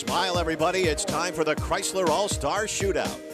Smile, everybody. It's time for the Chrysler All Star Shootout.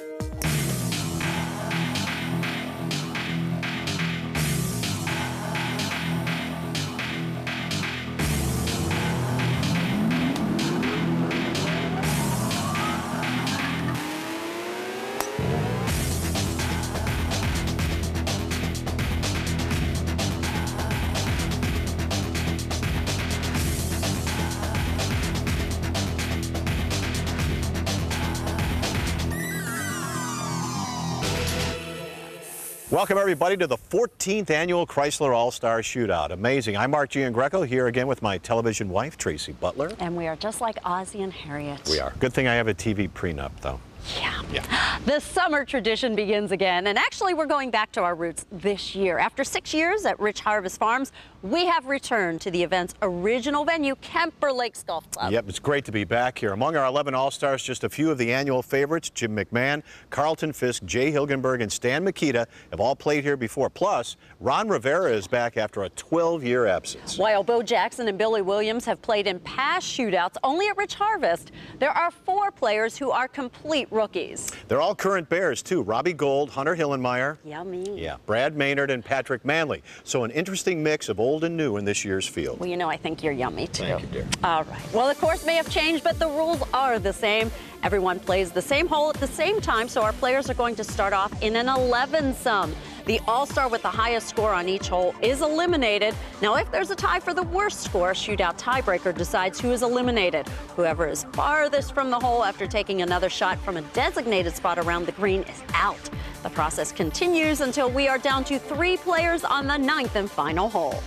Welcome, everybody, to the 14th annual Chrysler All Star Shootout. Amazing. I'm Mark Giangreco here again with my television wife, Tracy Butler. And we are just like Ozzie and Harriet. We are. Good thing I have a TV prenup, though. Yeah. Yeah. The summer tradition begins again, and actually, we're going back to our roots this year. After six years at Rich Harvest Farms, we have returned to the event's original venue, Kemper Lakes Golf Club. Yep, it's great to be back here. Among our 11 All-Stars, just a few of the annual favorites, Jim McMahon, Carlton Fisk, Jay Hilgenberg, and Stan Mikita have all played here before. Plus, Ron Rivera is back after a 12-year absence. While Bo Jackson and Billy Williams have played in past shootouts only at Rich Harvest, there are four players who are complete rookies. They're all current Bears, too. Robbie Gould, Hunter Hillenmeyer, Yummy. yeah, Brad Maynard, and Patrick Mannelly. So an interesting mix of old and new in this year's field. Well, you know, I think you're yummy too. Thank you, dear. All right. Well, the course may have changed, but the rules are the same. Everyone plays the same hole at the same time, so our players are going to start off in an 11 sum. The all-star with the highest score on each hole is eliminated. Now, if there's a tie for the worst score, a shootout tiebreaker decides who is eliminated. Whoever is farthest from the hole after taking another shot from a designated spot around the green is out. The process continues until we are down to three players on the ninth and final hole.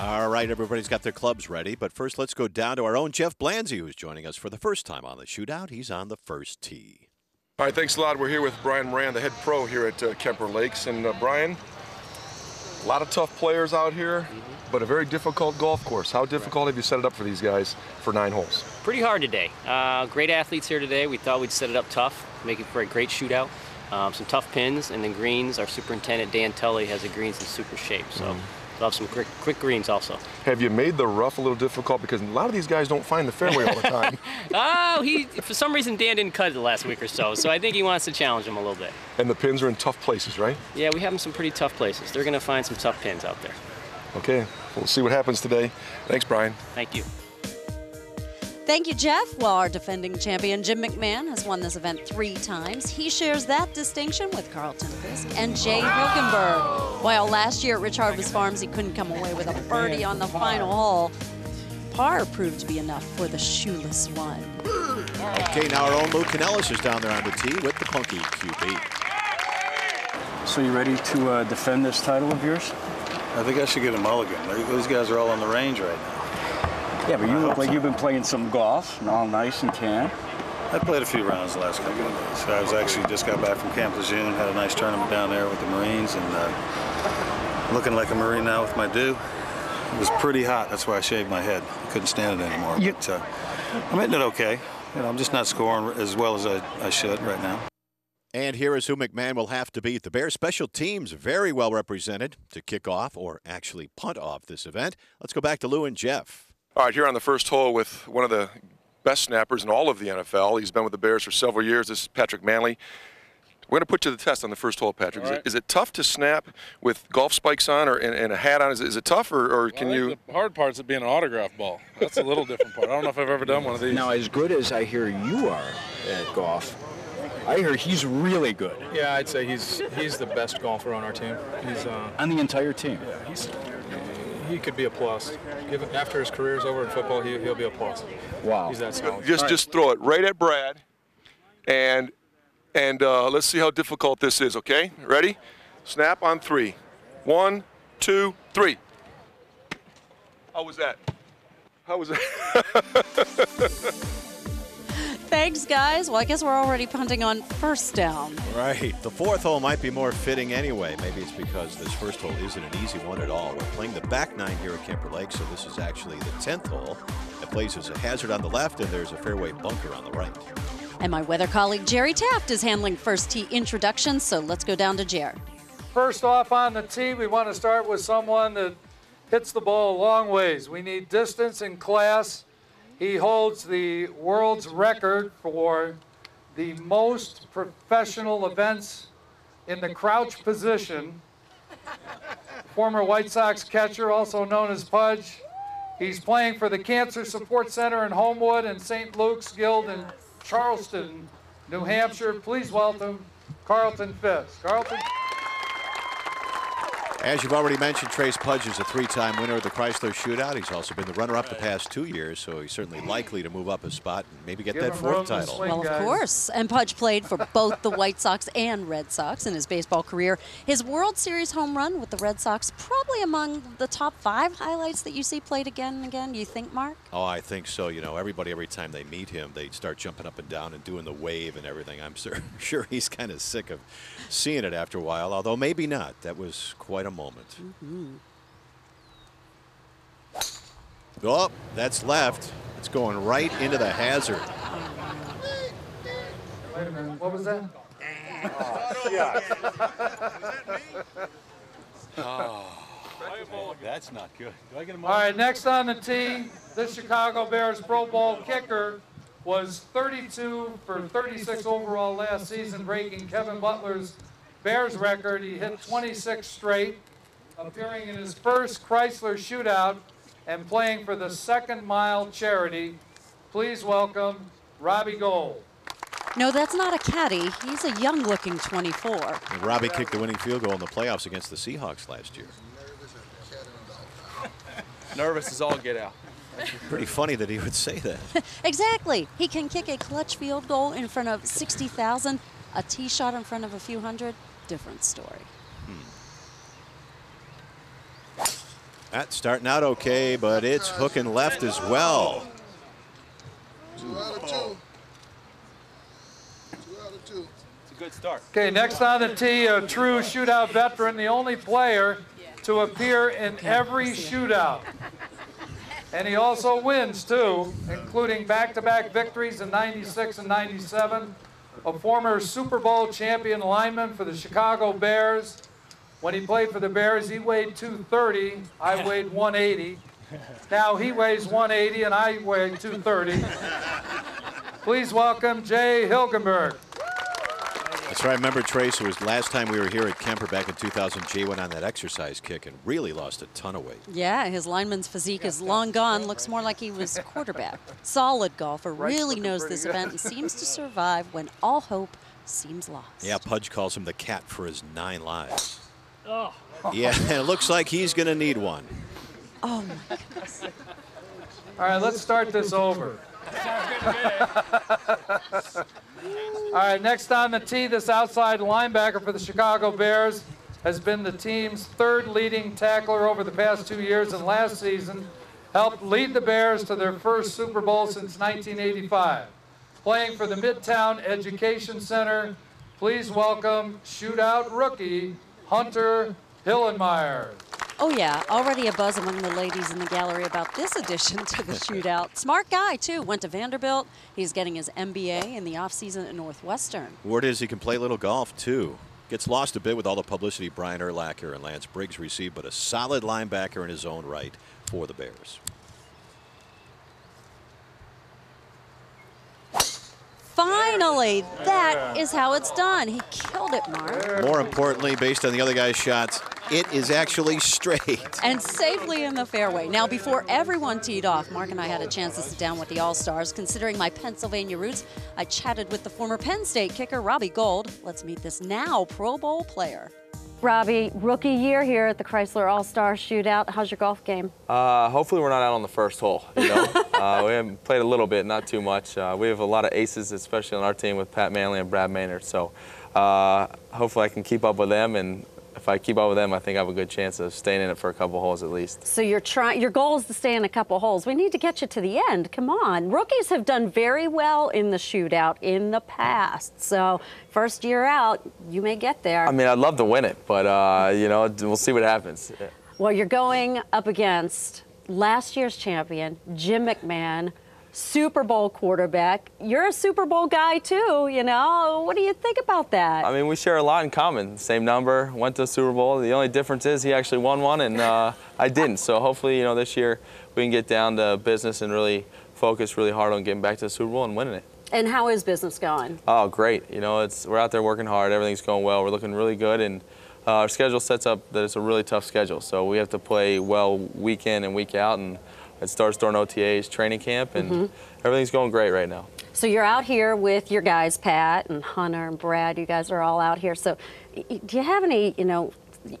All right, everybody's got their clubs ready, but first let's go down to our own Jeff Blanzy, who's joining us for the first time on the shootout. He's on the first tee. All right, thanks a lot. We're here with Brian Moran, the head pro here at uh, Kemper Lakes. And uh, Brian, a lot of tough players out here, but a very difficult golf course. How difficult have you set it up for these guys for nine holes? Pretty hard today. Uh, great athletes here today. We thought we'd set it up tough, make it for a great shootout. Um, some tough pins, and then greens. Our superintendent, Dan Tully, has the greens in super shape. So we'll have some quick, quick greens also. Have you made the rough a little difficult? Because a lot of these guys don't find the fairway all the time. Oh, he for some reason Dan didn't cut it the last week or so, so I think he wants to challenge him a little bit. and the pins are in tough places, right? Yeah, we have him some pretty tough places. They're going to find some tough pins out there. Okay, we'll see what happens today. Thanks, Brian. Thank you. Thank you, Jeff. Well, our defending champion Jim McMahon has won this event three times. He shares that distinction with Carlton Fisk and Jay Hilgenberg. While last year at Rich Harvest Farms, he couldn't come away with a birdie on the final hole. Par proved to be enough for the shoeless one. Okay, now our own Lou Canellis is down there on the tee with the Punky QB. So you ready to uh, defend this title of yours? I think I should get a mulligan. Those guys are all on the range right now. Yeah, but you I look like so. you've been playing some golf, and all nice and tan. I played a few rounds the last couple of days. I was actually just got back from Camp Lejeune, had a nice tournament down there with the Marines, and uh, looking like a Marine now with my do. It was pretty hot. That's why I shaved my head. I couldn't stand it anymore. You- But uh, I'm hitting it okay. You know, I'm just not scoring as well as I, I should right now. And here is who McMahon will have to beat. The Bears special teams very well represented to kick off or actually punt off this event. Let's go back to Lou and Jeff. All right, here on the first hole with one of the best snappers in all of the NFL. He's been with the Bears for several years. This is Patrick Mannelly. We're going to put you to the test on the first hole, Patrick. Is, it, right. is it tough to snap with golf spikes on or and, and a hat on? Is, it- is it tough, or, or Well, can you? The hard part's it being an autograph ball. That's a little different part. I don't know if I've ever done one of these. Now, as good as I hear you are at golf, I hear he's really good Yeah, I'd say he's he's the best golfer on our team. He's uh, on the entire team. Yeah, he's he could be a plus. Given after his career's over in football, he, he'll be a plus. Wow. He's that solid. Just just throw it right at Brad, and and uh, let's see how difficult this is. Okay, ready? Snap on three. One, two, three. How was that? How was that? Thanks, guys. Well, I guess we're already punting on first down. Right. The fourth hole might be more fitting anyway. Maybe it's because this first hole isn't an easy one at all. We're playing the back nine here at Kemper Lake, so this is actually the 10th hole. It plays as a hazard on the left, and there's a fairway bunker on the right. And my weather colleague Jerry Taft is handling first tee introductions, so let's go down to Jer. First off on the tee, we want to start with someone that hits the ball a long ways. We need distance and class He holds the world's record for the most professional events in the crouch position. Former White Sox catcher, also known as Pudge. He's playing for the Cancer Support Center in Homewood and St. Luke's Guild in Charlestown, New Hampshire. Please welcome Carlton Fisk. Carlton. As you've already mentioned, Trace Pudge is a three-time winner of the Chrysler Shootout. He's also been the runner-up the past two years, so he's certainly likely to move up a spot and maybe get Give that fourth title. swing. Well, of guys. course. And Pudge played for both the White Sox and Red Sox in his baseball career. His World Series home run with the Red Sox, probably among the top five highlights that you see played again and again. You think, Mark? Oh, I think so. You know, everybody every time they meet him, they start jumping up and down and doing the wave and everything. I'm sure, sure he's kind of sick of seeing it after a while, although maybe not. That was quite a moment. Oh, that's left. It's going right into the hazard. Wait a minute. What was that? Oh, oh, that's not good. Do I get a All right, next on the tee, this Chicago Bears Pro Bowl kicker was 32 for 36 overall last season, breaking Kevin Butler's Bears record. He hit 26 straight, appearing in his first Chrysler shootout and playing for the Second Mile Charity. Please welcome Robbie Gould. No, that's not a caddy. He's a young looking 24. And Robbie kicked the winning field goal in the playoffs against the Seahawks last year. Nervous as all get out. Pretty funny that he would say that. exactly. He can kick a clutch field goal in front of 60,000, a tee shot in front of a few hundred. Different story. Hmm. That's starting out okay, but it's hooking left as well. Two out of two. Two out of two. It's a good start. Okay, next on the tee, a true shootout veteran, the only player to appear in every shootout. And he also wins, too, including back-to-back victories in 96 and 97. A former Super Bowl champion lineman for the Chicago Bears. When he played for the Bears, he weighed 230. I weighed 180. Now he weighs 180 and I weigh 230. Please welcome Jay Hilgenberg. That's right. I remember Trace. It was last time we were here at Kemper back in 2000. Jay went on that exercise kick and really lost a ton of weight. Yeah, his lineman's physique is long gone. Looks more like he was a quarterback. Solid golfer, Wright's really knows this good. event and seems to survive when all hope seems lost. Yeah, Pudge calls him the cat for his nine lives. Oh. Yeah, it looks like he's going to need one. Oh my goodness. All right, let's start this over. All right, next on the tee, this outside linebacker for the Chicago Bears has been the team's third leading tackler over the past two years and last season helped lead the Bears to their first Super Bowl since 1985. Playing for the Midtown Education Center, please welcome shootout rookie Hunter Hillenmeyer. Oh yeah, already a buzz among the ladies in the gallery about this addition to the shootout. Smart guy too. Went to Vanderbilt. He's getting his MBA in the offseason at Northwestern. Word is he can play a little golf too. Gets lost a bit with all the publicity Brian Urlacher and Lance Briggs received, but a solid linebacker in his own right for the Bears. Finally, that is how it's done. He killed it, Mark. More importantly, based on the other guy's shots, it is actually straight. And safely in the fairway. Now, before everyone teed off, Mark and I had a chance to sit down with the All Stars. Considering my Pennsylvania roots, I chatted with the former Penn State kicker, Robbie Gould. Let's meet this now Pro Bowl player. Robbie, rookie year here at the Chrysler All Star Shootout. How's your golf game? Uh, hopefully we're not out on the first hole. You know, uh, we haven't played a little bit, not too much. Uh, we have a lot of aces, especially on our team with Pat Mannelly and Brad Maynard. So uh, hopefully I can keep up with them, and if I keep up with them, I think I have a good chance of staying in it for a couple holes at least. So you're trying. Your goal is to stay in a couple holes. We need to get you to the end. Come on, rookies have done very well in the shootout in the past. So first year out, you may get there. I mean, I'd love to win it, but uh, you know, we'll see what happens. Well, you're going up against last year's champion, Jim McMahon, Super Bowl quarterback. You're a Super Bowl guy too, you know. What do you think about that? I mean, we share a lot in common. Same number, went to Super Bowl. The only difference is he actually won one, and uh, I didn't. So hopefully, you know, this year we can get down to business and really focus really hard on getting back to the Super Bowl and winning it. And how is business going? Oh, great. You know, it's we're out there working hard. Everything's going well. We're looking really good, and uh, our schedule sets up that it's a really tough schedule. So we have to play well week in and week out, and it starts during OTAs, training camp, and Mhm. everything's going great right now. So you're out here with your guys, Pat and Hunter and Brad. You guys are all out here. So do you have any, you know,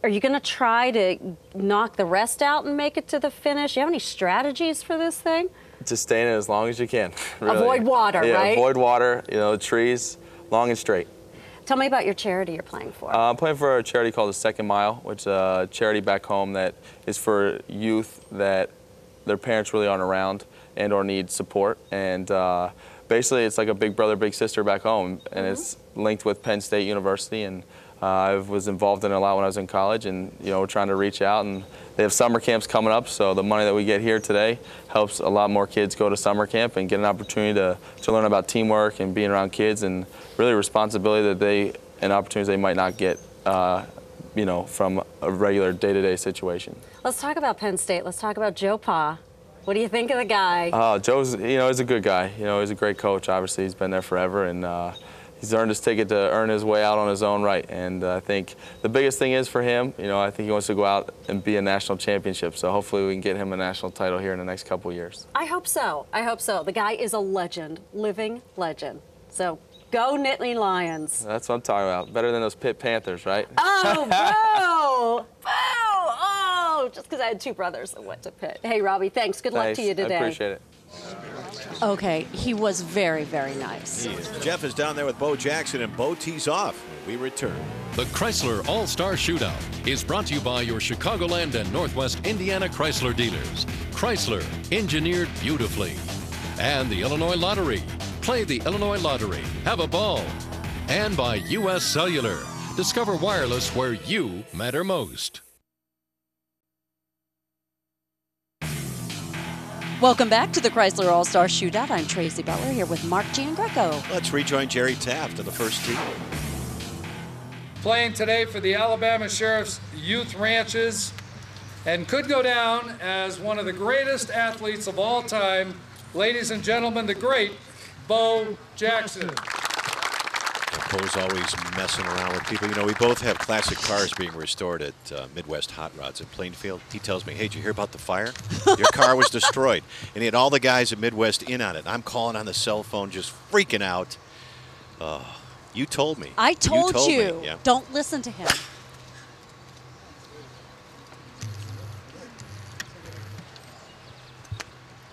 are you going to try to knock the rest out and make it to the finish? You have any strategies for this thing? Just stay in it as long as you can. really. Avoid water, yeah, right? avoid water. You know, trees, long and straight. Tell me about your charity you're playing for. Uh, I'm playing for a charity called the Second Mile, which is a charity back home that is for youth that their parents really aren't around and or need support. And uh, basically, it's like a big brother, big sister back home, and it's linked with Penn State University. And uh, I was involved in it a lot when I was in college, and you know, we're trying to reach out. And they have summer camps coming up, so the money that we get here today helps a lot more kids go to summer camp and get an opportunity to, to learn about teamwork and being around kids and really responsibility that they and opportunities they might not get, uh, you know, from a regular day-to-day situation. Let's talk about Penn State. Let's talk about Joe Pa. What do you think of the guy? Uh, Joe's, you know, he's a good guy. You know, he's a great coach. Obviously, he's been there forever, and uh, he's earned his ticket to earn his way out on his own right. And uh, I think the biggest thing is for him, you know, I think he wants to go out and be a national championship. So hopefully, we can get him a national title here in the next couple years. I hope so. I hope so. The guy is a legend, living legend. So go Nittany Lions. That's what I'm talking about. Better than those Pitt Panthers, right? Oh, boo! Boo! Oh, just because I had two brothers that went to Pitt. Hey, Robbie, thanks. Good luck to you today. I appreciate it. Okay, he was very, very nice. Is. Jeff is down there with Bo Jackson, and Bo tees off. when We return. The Chrysler All Star Shootout is brought to you by your Chicagoland and Northwest Indiana Chrysler dealers. Chrysler, engineered beautifully. And the Illinois Lottery. Play the Illinois Lottery. Have a ball. And by U.S. Cellular. Discover wireless where you matter most. Welcome back to the Chrysler All Star Shootout. I'm Tracy Butler here with Mark Giangreco. Let's rejoin Jerry Taft in the first tee. playing today for the Alabama Sheriff's Youth Ranches and could go down as one of the greatest athletes of all time. Ladies and gentlemen, the great Bo Jackson. Bo's always messing around with people. You know, we both have classic cars being restored at uh, Midwest Hot Rods in Plainfield. He tells me, hey, did you hear about the fire? Your car was destroyed. And he had all the guys at Midwest in on it. I'm calling on the cell phone, just freaking out. Uh, you told me. I told told you, me, yeah. don't listen to him.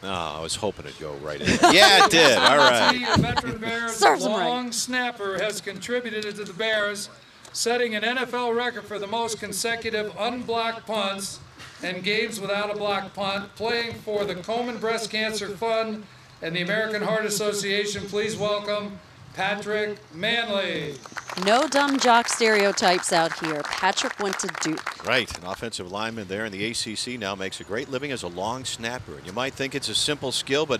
Oh, I was hoping it'd go right in. yeah, it did. All right. The veteran Bears Serves him right. long snapper has contributed to the Bears, setting an NFL record for the most consecutive unblocked punts and games without a blocked punt, playing for the Komen Breast Cancer Fund and the American Heart Association. Please welcome Patrick Mannelly. No dumb jock stereotypes out here. Patrick went to Duke. Right, an offensive lineman there in the ACC now makes a great living as a long snapper. And you might think it's a simple skill, but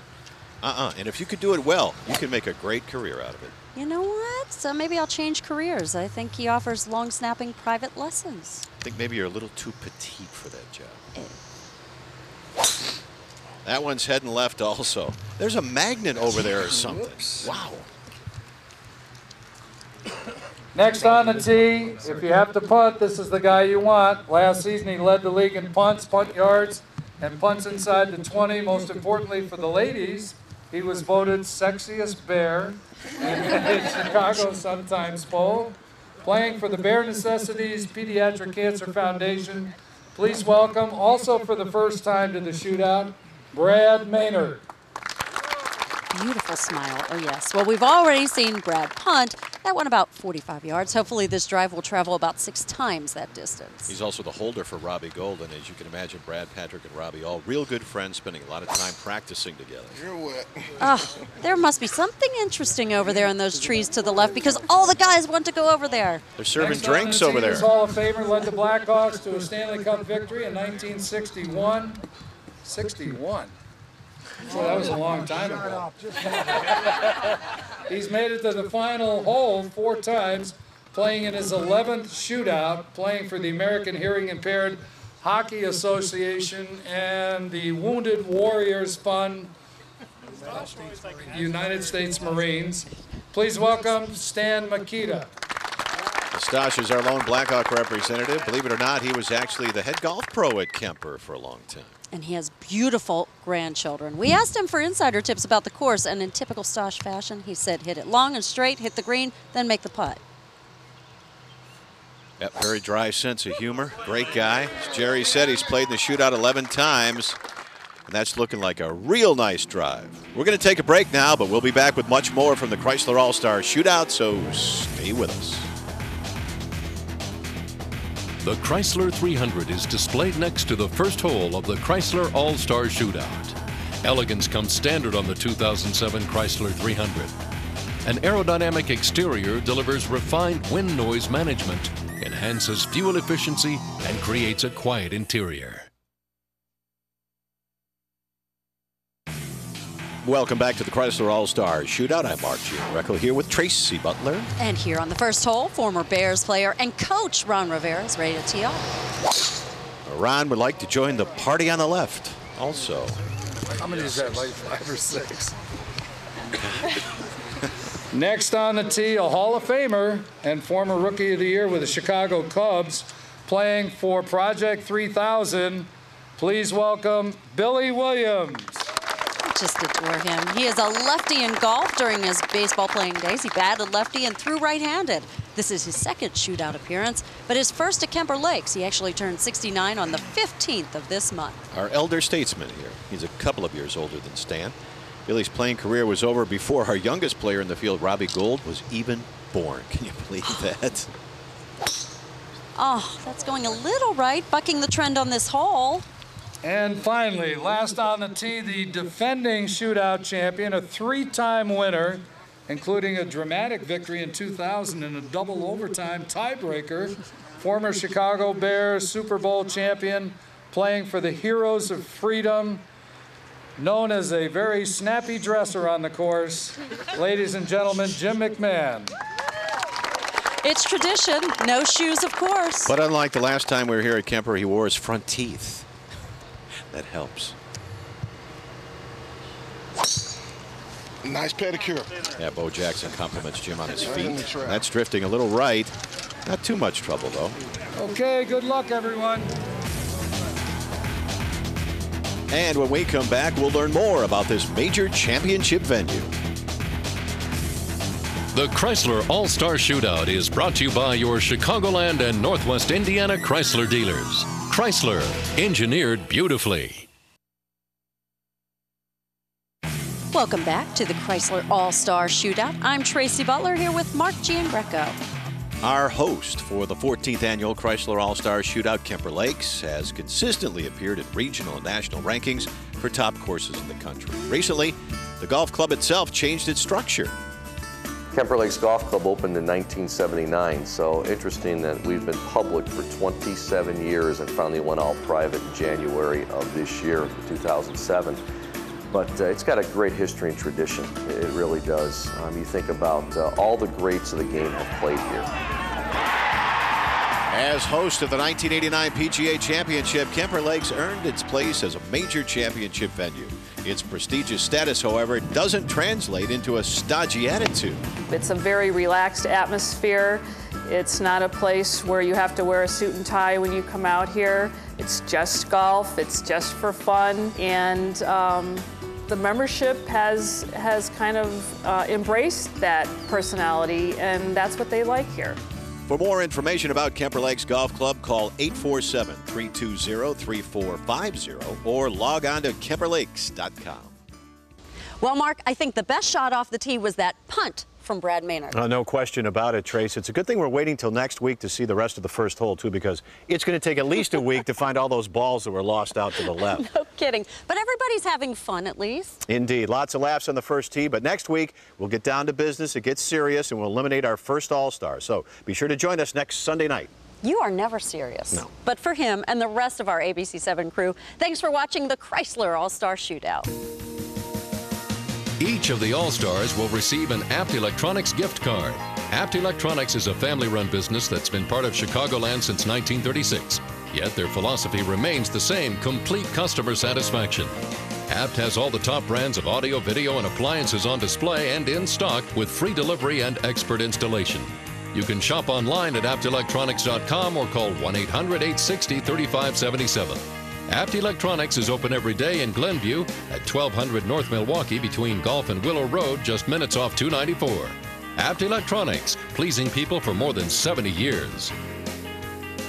uh-uh. And if you could do it well, you can make a great career out of it. You know what? So maybe I'll change careers. I think he offers long snapping private lessons. I think maybe you're a little too petite for that job. Eh. That one's heading left also. There's a magnet over there or something. Wow. Next on the tee, if you have to punt, this is the guy you want. Last season, he led the league in punts, punt yards, and punts inside the 20. Most importantly for the ladies, he was voted sexiest bear in the Chicago Sun-Times poll. Playing for the Bear Necessities Pediatric Cancer Foundation. Please welcome, also for the first time to the shootout, Brad Maynard. Beautiful smile. Oh, yes. Well, we've already seen Brad punt. That went about 45 yards. Hopefully, this drive will travel about six times that distance. He's also the holder for Robbie Golden. As you can imagine, Brad, Patrick, and Robbie, all real good friends, spending a lot of time practicing together. You're wet. Oh, there must be something interesting over there in those trees to the left because all the guys want to go over there. They're serving Next on drinks the over team there. is Hall of Famer led the Blackhawks to a Stanley Cup victory in 1961. 61. Boy, that was a long time ago. He's made it to the final hole four times, playing in his 11th shootout, playing for the American Hearing Impaired Hockey Association and the Wounded Warriors Fund. United States Marines. Please welcome Stan Mikita. Stosh is our lone Blackhawk representative. Believe it or not, he was actually the head golf pro at Kemper for a long time. And he has beautiful grandchildren. We asked him for insider tips about the course, and in typical Stosh fashion, he said hit it long and straight, hit the green, then make the putt. Yep, very dry sense of humor. Great guy. As Jerry said, he's played in the shootout 11 times. And that's looking like a real nice drive. We're going to take a break now, but we'll be back with much more from the Chrysler All Star Shootout, so stay with us. The Chrysler 300 is displayed next to the first hole of the Chrysler All Star Shootout. Elegance comes standard on the 2007 Chrysler 300. An aerodynamic exterior delivers refined wind noise management, enhances fuel efficiency, and creates a quiet interior. Welcome back to the Chrysler All Star Shootout. I'm Mark Giangreco here with Tracy Butler. And here on the first hole, former Bears player and coach Ron Rivera is ready to tee off. Ron would like to join the party on the left also. How many is that, like five or six? Next on the tee, a Hall of Famer and former Rookie of the Year with the Chicago Cubs, playing for Project 3000. Please welcome Billy Williams. Just adore him. He is a lefty in golf during his baseball playing days. He batted lefty and threw right-handed. This is his second shootout appearance, but his first at Kemper Lakes. He actually turned 69 on the 15th of this month. Our elder statesman here. He's a couple of years older than Stan. Billy's playing career was over before our youngest player in the field, Robbie Gould, was even born. Can you believe that? Oh, that's going a little right, bucking the trend on this hole. And finally, last on the tee, the defending shootout champion, a three-time winner, including a dramatic victory in 2000 in a double overtime tiebreaker, former Chicago Bears Super Bowl champion, playing for the Heroes of Freedom, known as a very snappy dresser on the course. Ladies and gentlemen, Jim McMahon. It's tradition. No shoes, of course. But unlike the last time we were here at Kemper, he wore his front teeth. That helps. Nice pedicure. Yeah, Bo Jackson compliments Jim on his feet. That's drifting a little right. Not too much trouble, though. Okay, good luck, everyone. And when we come back, we'll learn more about this major championship venue. The Chrysler All Star Shootout is brought to you by your Chicagoland and Northwest Indiana Chrysler dealers. Chrysler, engineered beautifully. Welcome back to the Chrysler All Star Shootout. I'm Tracy Butler here with Mark Giangreco. Our host for the 14th annual Chrysler All Star Shootout, Kemper Lakes, has consistently appeared in regional and national rankings for top courses in the country. Recently, the golf club itself changed its structure. Kemper Lakes Golf Club opened in 1979, so interesting that we've been public for 27 years and finally went all private in January of this year, 2007. But uh, it's got a great history and tradition. It really does. Um, you think about uh, all the greats of the game have played here. As host of the 1989 PGA Championship, Kemper Lakes earned its place as a major championship venue. Its prestigious status, however, doesn't translate into a stodgy attitude. It's a very relaxed atmosphere. It's not a place where you have to wear a suit and tie when you come out here. It's just golf. It's just for fun. And um, the membership has, has kind of uh, embraced that personality, and that's what they like here. For more information about Kemper Lakes Golf Club, call 847 320 3450 or log on to KemperLakes.com. Well, Mark, I think the best shot off the tee was that punt from Brad Maynard. Uh, no question about it, Trace. It's a good thing we're waiting till next week to see the rest of the first hole, too, because it's going to take at least a week to find all those balls that were lost out to the left. no kidding. But everybody's having fun, at least. Indeed. Lots of laughs on the first tee, but next week we'll get down to business, it gets serious, and we'll eliminate our first All-Star. So be sure to join us next Sunday night. You are never serious. No. But for him and the rest of our ABC7 crew, thanks for watching the Chrysler All-Star Shootout. Each of the All Stars will receive an Abt Electronics gift card. Abt Electronics is a family run business that's been part of Chicagoland since 1936. Yet their philosophy remains the same complete customer satisfaction. Abt has all the top brands of audio, video, and appliances on display and in stock with free delivery and expert installation. You can shop online at aptelectronics.com or call 1 800 860 3577. Abt Electronics is open every day in Glenview at 1200 North Milwaukee between Golf and Willow Road, just minutes off 294. Abt Electronics, pleasing people for more than 70 years.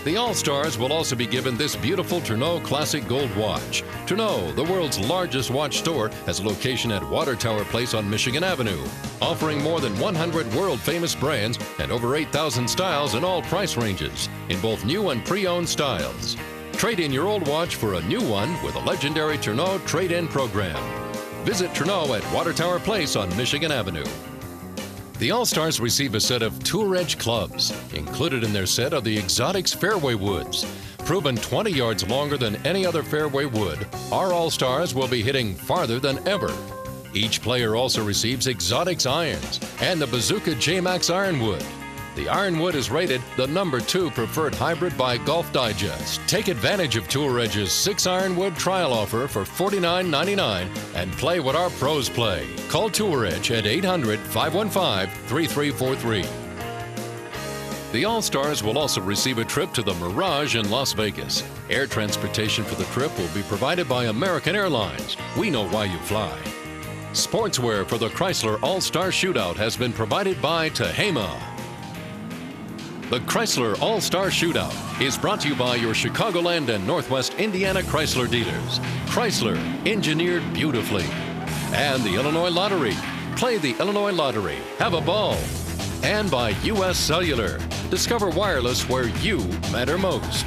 The All Stars will also be given this beautiful Tourneau Classic Gold watch. Tourneau, the world's largest watch store, has a location at Water Tower Place on Michigan Avenue, offering more than 100 world famous brands and over 8,000 styles in all price ranges, in both new and pre owned styles. Trade in your old watch for a new one with a legendary Tourneau trade in program. Visit Tourneau at Water Tower Place on Michigan Avenue. The All Stars receive a set of Tour Edge clubs. Included in their set are the Exotics Fairway Woods. Proven 20 yards longer than any other fairway wood, our All Stars will be hitting farther than ever. Each player also receives Exotics irons and the Bazooka J Max Ironwood. The Ironwood is rated the number two preferred hybrid by Golf Digest. Take advantage of Tour Edge's six Ironwood trial offer for $49.99 and play what our pros play. Call Tour Edge at 800 515 3343. The All Stars will also receive a trip to the Mirage in Las Vegas. Air transportation for the trip will be provided by American Airlines. We know why you fly. Sportswear for the Chrysler All Star Shootout has been provided by Tehama. The Chrysler All Star Shootout is brought to you by your Chicagoland and Northwest Indiana Chrysler dealers. Chrysler, engineered beautifully. And the Illinois Lottery. Play the Illinois Lottery. Have a ball. And by U.S. Cellular. Discover wireless where you matter most.